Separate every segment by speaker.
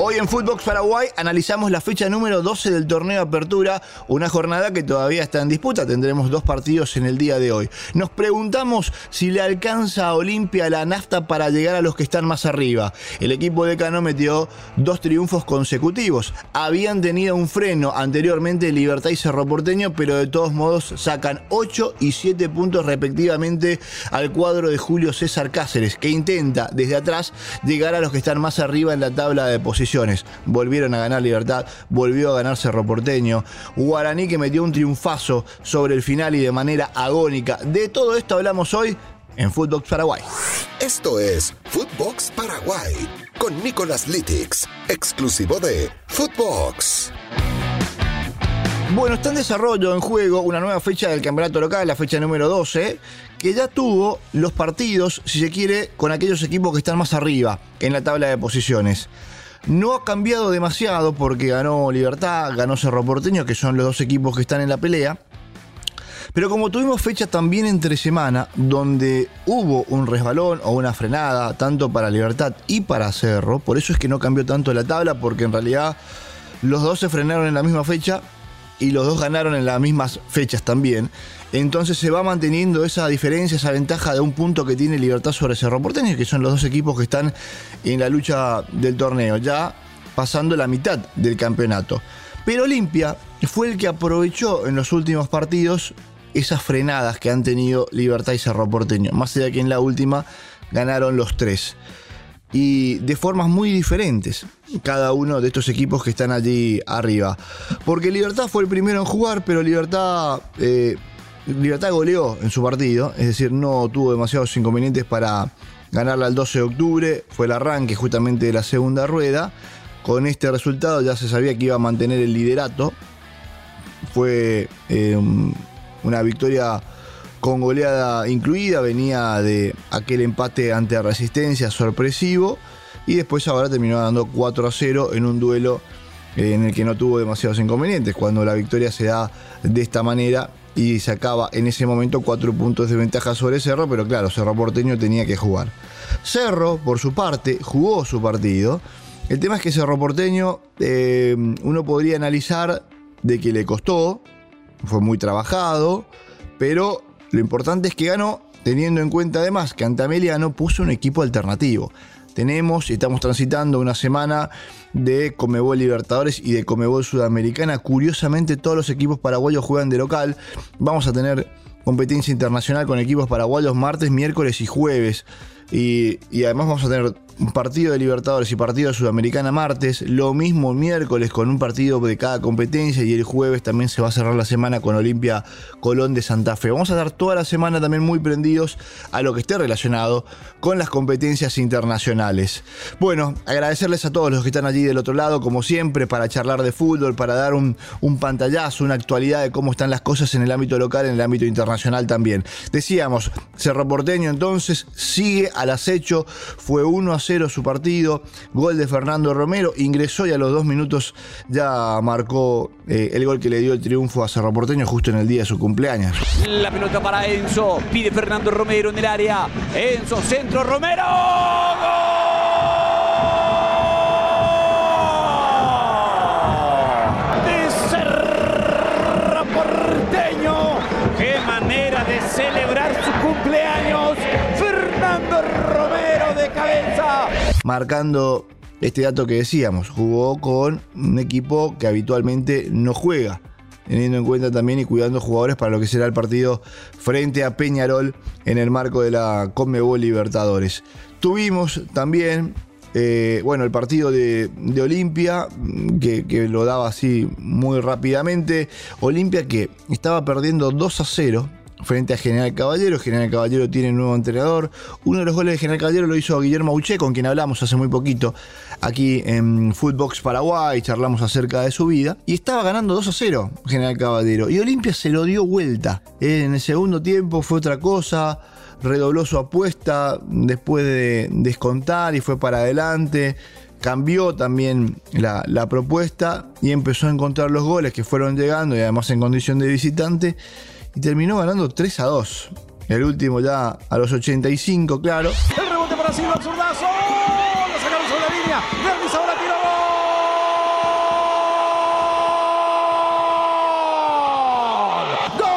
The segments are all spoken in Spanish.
Speaker 1: Hoy en Footbox Paraguay analizamos la fecha número 12 del torneo Apertura, una jornada que todavía está en disputa, tendremos dos partidos en el día de hoy. Nos preguntamos si le alcanza a Olimpia la nafta para llegar a los que están más arriba. El equipo de Cano metió dos triunfos consecutivos. Habían tenido un freno anteriormente Libertad y Cerro Porteño, pero de todos modos sacan 8 y 7 puntos respectivamente al cuadro de Julio César Cáceres, que intenta desde atrás llegar a los que están más arriba en la tabla de Volvieron a ganar Libertad, volvió a ganar Cerro Porteño. Guaraní que metió un triunfazo sobre el final y de manera agónica. De todo esto hablamos hoy en Footbox Paraguay.
Speaker 2: Esto es Footbox Paraguay con Nicolás Litix, exclusivo de Footbox.
Speaker 1: Bueno, está en desarrollo, en juego, una nueva fecha del campeonato local, la fecha número 12, que ya tuvo los partidos, si se quiere, con aquellos equipos que están más arriba en la tabla de posiciones. No ha cambiado demasiado porque ganó Libertad, ganó Cerro Porteño, que son los dos equipos que están en la pelea. Pero como tuvimos fecha también entre semana, donde hubo un resbalón o una frenada, tanto para Libertad y para Cerro, por eso es que no cambió tanto la tabla, porque en realidad los dos se frenaron en la misma fecha y los dos ganaron en las mismas fechas también. Entonces se va manteniendo esa diferencia, esa ventaja de un punto que tiene Libertad sobre Cerro Porteño, que son los dos equipos que están en la lucha del torneo, ya pasando la mitad del campeonato. Pero Olimpia fue el que aprovechó en los últimos partidos esas frenadas que han tenido Libertad y Cerro Porteño, más allá que en la última ganaron los tres. Y de formas muy diferentes, cada uno de estos equipos que están allí arriba. Porque Libertad fue el primero en jugar, pero Libertad eh, Libertad goleó en su partido, es decir, no tuvo demasiados inconvenientes para ganarla el 12 de octubre, fue el arranque justamente de la segunda rueda. Con este resultado ya se sabía que iba a mantener el liderato. Fue eh, una victoria con goleada incluida, venía de aquel empate ante Resistencia sorpresivo y después ahora terminó dando 4 a 0 en un duelo eh, en el que no tuvo demasiados inconvenientes. Cuando la victoria se da de esta manera, y sacaba en ese momento cuatro puntos de ventaja sobre Cerro, pero claro, Cerro Porteño tenía que jugar. Cerro, por su parte, jugó su partido. El tema es que Cerro Porteño, eh, uno podría analizar de que le costó, fue muy trabajado, pero lo importante es que ganó, teniendo en cuenta además que Antameliano puso un equipo alternativo tenemos y estamos transitando una semana de Comebol Libertadores y de Comebol Sudamericana. Curiosamente todos los equipos paraguayos juegan de local. Vamos a tener competencia internacional con equipos paraguayos martes, miércoles y jueves. Y, además vamos a tener un partido de Libertadores y partido de Sudamericana martes, lo mismo miércoles con un partido de cada competencia y el jueves también se va a cerrar la semana con Olimpia Colón de Santa Fe. Vamos a estar toda la semana también muy prendidos a lo que esté relacionado con las competencias internacionales. Bueno, agradecerles a todos los que están allí del otro lado, como siempre, para charlar de fútbol, para dar un, un pantallazo, una actualidad de cómo están las cosas en el ámbito local, en el ámbito internacional también. Decíamos, Cerro Porteño entonces sigue al acecho, fue 1 a su partido, gol de Fernando Romero, ingresó y a los dos minutos ya marcó eh, el gol que le dio el triunfo a Cerro Porteño justo en el día de su cumpleaños.
Speaker 3: La pelota para Enzo, pide Fernando Romero en el área, Enzo, centro, Romero, celebrar su cumpleaños, Fernando Romero de cabeza.
Speaker 1: Marcando este dato que decíamos, jugó con un equipo que habitualmente no juega, teniendo en cuenta también y cuidando jugadores para lo que será el partido frente a Peñarol en el marco de la Conmebol Libertadores. Tuvimos también eh, bueno, el partido de, Olimpia, que, que, lo daba así muy rápidamente. Olimpia que estaba perdiendo 2 a 0 frente a General Caballero. General Caballero tiene nuevo entrenador. Uno de los goles de General Caballero lo hizo Guillermo Auché, con quien hablamos hace muy poquito aquí en Footbox Paraguay, charlamos acerca de su vida. Y estaba ganando 2 a 0 General Caballero. Y Olimpia se lo dio vuelta. En el segundo tiempo fue otra cosa. Redobló su apuesta después de descontar y fue para adelante cambió también la, la, propuesta y empezó a encontrar los goles que fueron llegando y además en condición de visitante y terminó ganando 3 a 2. El último ya a los 85, claro.
Speaker 3: El rebote para Silva, el zurdazo. ¡Oh! Lo sacaron sobre la línea. Dermis ahora tiró. ¡Gol!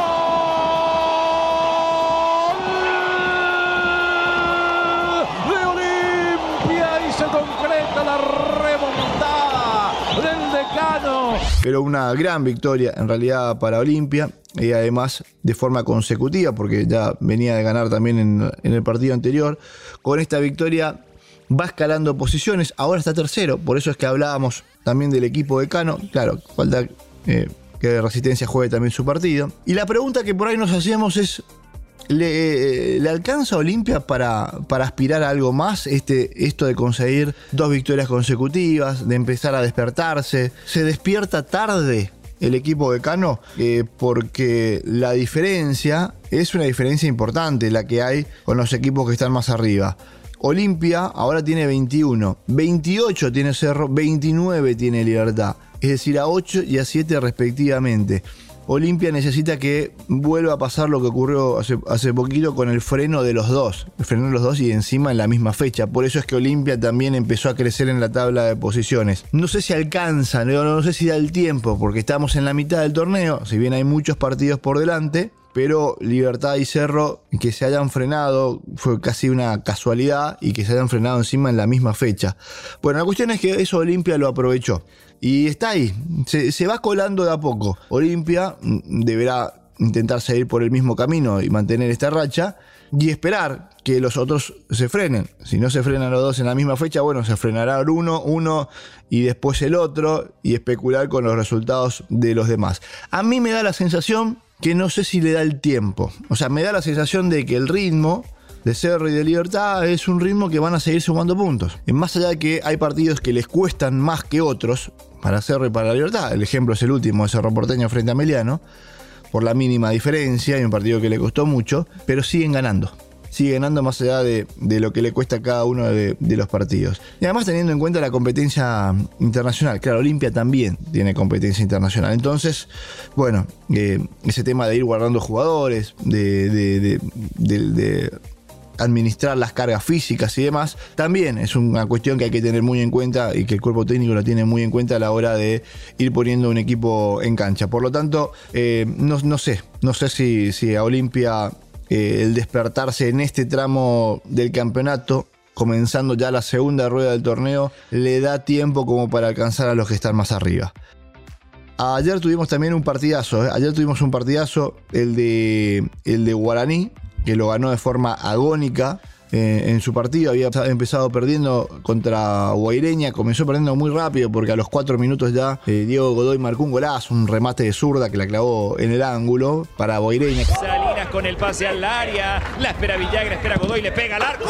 Speaker 3: ¡Gol! De Olimpia y se concreta la remontada del decano.
Speaker 1: Pero una gran victoria en realidad para Olimpia y además de forma consecutiva porque ya venía de ganar también en, el partido anterior. Con esta victoria va escalando posiciones, ahora está tercero, por eso es que hablábamos también del equipo de Cano. Claro, falta eh, que Resistencia juegue también su partido. Y la pregunta que por ahí nos hacemos es, ¿le, le alcanza Olimpia para, para aspirar a algo más? Este, esto de conseguir dos victorias consecutivas, de empezar a despertarse. ¿Se despierta tarde? El equipo de Cano, eh, porque la diferencia es una diferencia importante la que hay con los equipos que están más arriba. Olimpia ahora tiene 21, 28 tiene Cerro, 29 tiene Libertad, es decir, a 8 y a 7 respectivamente. Olimpia necesita que vuelva a pasar lo que ocurrió hace, hace, poquito con el freno de los dos. El freno de los dos y encima en la misma fecha. Por eso es que Olimpia también empezó a crecer en la tabla de posiciones. No sé si alcanza, no, no sé si da el tiempo, porque estamos en la mitad del torneo. Si bien hay muchos partidos por delante, pero Libertad y Cerro que se hayan frenado fue casi una casualidad y que se hayan frenado encima en la misma fecha. Bueno, la cuestión es que eso Olimpia lo aprovechó y está ahí, se, se va colando de a poco. Olimpia mm, deberá intentar seguir por el mismo camino y mantener esta racha y esperar que los otros se frenen. Si no se frenan los dos en la misma fecha, bueno, se frenará uno, uno y después el otro y especular con los resultados de los demás. A mí me da la sensación que no sé si le da el tiempo. O sea, me da la sensación de que el ritmo de Cerro y de Libertad es un ritmo que van a seguir sumando puntos. Y más allá de que hay partidos que les cuestan más que otros, para Cerro y para Libertad, el ejemplo es el último de Cerro Porteño frente a Meliano, por la mínima diferencia, hay un partido que le costó mucho, pero siguen ganando. Sigue ganando más allá de, de lo que le cuesta cada uno de, de, los partidos. Y además teniendo en cuenta la competencia internacional. Claro, Olimpia también tiene competencia internacional. Entonces, bueno, eh, ese tema de ir guardando jugadores, de, de administrar las cargas físicas y demás, también es una cuestión que hay que tener muy en cuenta y que el cuerpo técnico lo tiene muy en cuenta a la hora de ir poniendo un equipo en cancha. Por lo tanto, eh, no, no, sé, no sé si, si a Olimpia eh, el despertarse en este tramo del campeonato comenzando ya la segunda rueda del torneo, le da tiempo como para alcanzar a los que están más arriba. Ayer tuvimos también un partidazo, ¿eh? ayer tuvimos un partidazo, el de, el de Guaraní, que lo ganó de forma agónica. Eh, en su partido había empezado perdiendo contra Guaireña, comenzó perdiendo muy rápido porque a los cuatro minutos ya eh, Diego Godoy marcó un golazo, un remate de zurda que la clavó en el ángulo para Guaireña.
Speaker 4: Salinas con el pase al área, la espera Villagra, espera Godoy, le pega al arco.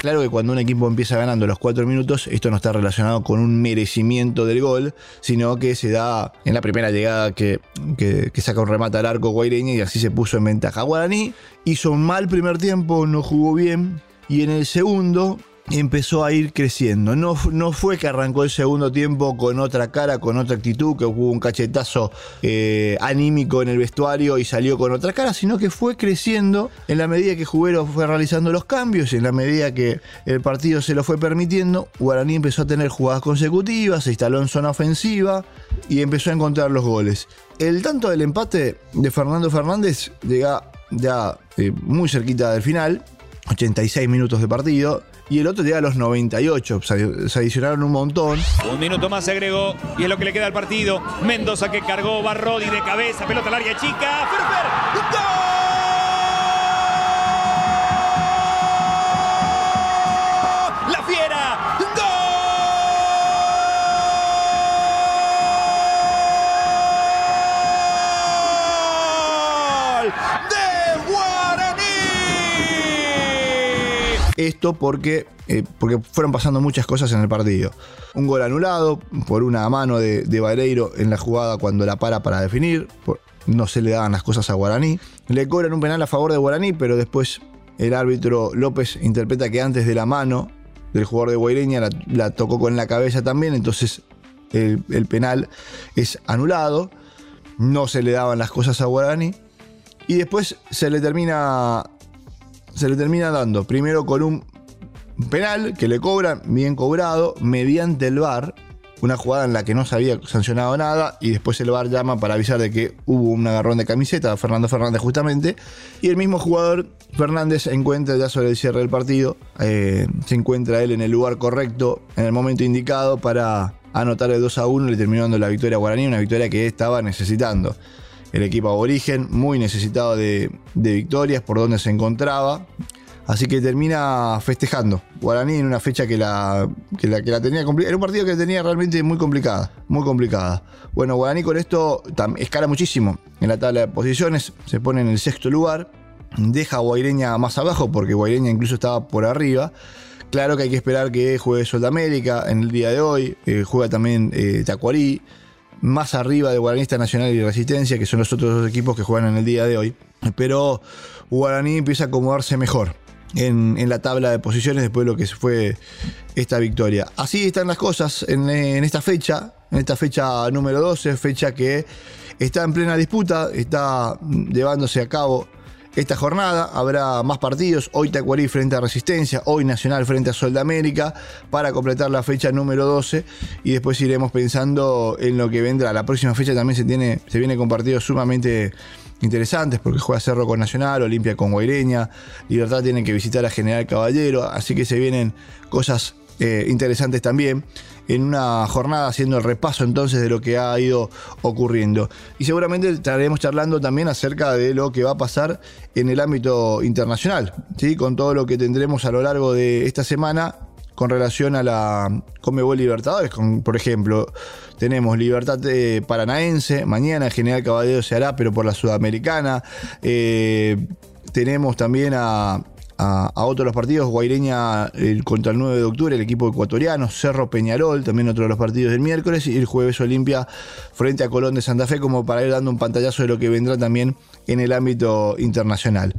Speaker 1: Claro que cuando un equipo empieza ganando los cuatro minutos, esto no está relacionado con un merecimiento del gol, sino que se da en la primera llegada que, que, saca un remate al arco Guaireña y así se puso en ventaja. Guaraní hizo un mal primer tiempo, no jugó bien, y en el segundo empezó a ir creciendo. No, no fue que arrancó el segundo tiempo con otra cara, con otra actitud, que hubo un cachetazo eh, anímico en el vestuario y salió con otra cara, sino que fue creciendo en la medida que Jubero fue realizando los cambios, en la medida que el partido se lo fue permitiendo, Guaraní empezó a tener jugadas consecutivas, se instaló en zona ofensiva y empezó a encontrar los goles. El tanto del empate de Fernando Fernández llega ya eh, muy cerquita del final, 86 minutos de partido, y el otro llega a los 98. Se, adicionaron un montón.
Speaker 4: Un minuto más se agregó y es lo que le queda al partido. Mendoza que cargó, Barrodi de cabeza, pelota al área chica. ¡Ferfer! ¡Gol! ¡La fiera! ¡Gol!
Speaker 1: Esto porque, eh, porque fueron pasando muchas cosas en el partido. Un gol anulado por una mano de, de en la jugada cuando la para para definir. No se le daban las cosas a Guaraní. Le cobran un penal a favor de Guaraní, pero después el árbitro López interpreta que antes de la mano del jugador de Guaireña la, la tocó con la cabeza también, entonces el, el, penal es anulado. No se le daban las cosas a Guaraní. Y después se le termina se le termina dando. Primero con un penal que le cobran, bien cobrado, mediante el VAR. una jugada en la que no se había sancionado nada y después el VAR llama para avisar de que hubo un agarrón de camiseta, Fernando Fernández justamente, y el mismo jugador Fernández encuentra ya sobre el cierre del partido, eh, se encuentra él en el lugar correcto, en el momento indicado para anotar el 2 a 1 y terminó dando la victoria a Guaraní, una victoria que estaba necesitando. El equipo aborigen, muy necesitado de, victorias por donde se encontraba. Así que termina festejando. Guaraní en una fecha que la, que la, la tenía complicada. Era un partido que tenía realmente muy complicada. Muy complicada. Bueno, Guaraní con esto escala muchísimo en la tabla de posiciones. Se pone en el sexto lugar. Deja a Guaireña más abajo porque Guaireña incluso estaba por arriba. Claro que hay que esperar que juegue América en el día de hoy. Eh, juega también eh, Tacuarí. Más arriba de Guaranista Nacional y Resistencia, que son los otros dos equipos que juegan en el día de hoy. Pero Guaraní empieza a acomodarse mejor en, la tabla de posiciones después de lo que fue esta victoria. Así están las cosas en, esta fecha, en esta fecha número 12, fecha que está en plena disputa, está llevándose a cabo esta jornada. Habrá más partidos. Hoy Tacuarí frente a Resistencia, hoy Nacional frente a Sol de América, para completar la fecha número 12. Y después iremos pensando en lo que vendrá. La próxima fecha también se, tiene, se viene con partidos sumamente interesantes porque juega Cerro con Nacional, Olimpia con Guaireña, Libertad tiene que visitar a General Caballero, así que se vienen cosas eh, interesantes también en una jornada haciendo el repaso entonces de lo que ha ido ocurriendo. Y seguramente estaremos charlando también acerca de lo que va a pasar en el ámbito internacional, ¿sí? con todo lo que tendremos a lo largo de esta semana con relación a la Comebol Libertadores. Con, por ejemplo, tenemos Libertad eh, Paranaense, mañana General Caballero se hará, pero por la Sudamericana. Eh, tenemos también a, a, otros los partidos, Guaireña contra el 9 de octubre, el equipo ecuatoriano, Cerro Peñarol, también otro de los partidos del miércoles, y el jueves Olimpia frente a Colón de Santa Fe, como para ir dando un pantallazo de lo que vendrá también en el ámbito internacional.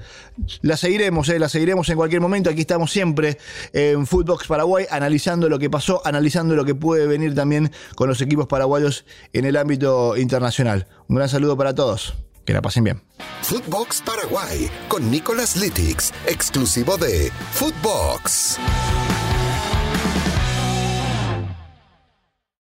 Speaker 1: La seguiremos, eh, la seguiremos en cualquier momento, aquí estamos siempre en Footbox Paraguay, analizando lo que pasó, analizando lo que puede venir también con los equipos paraguayos en el ámbito internacional. Un gran saludo para todos. Que la pasen bien.
Speaker 2: Footbox Paraguay con Nicolas Litix, exclusivo de Footbox.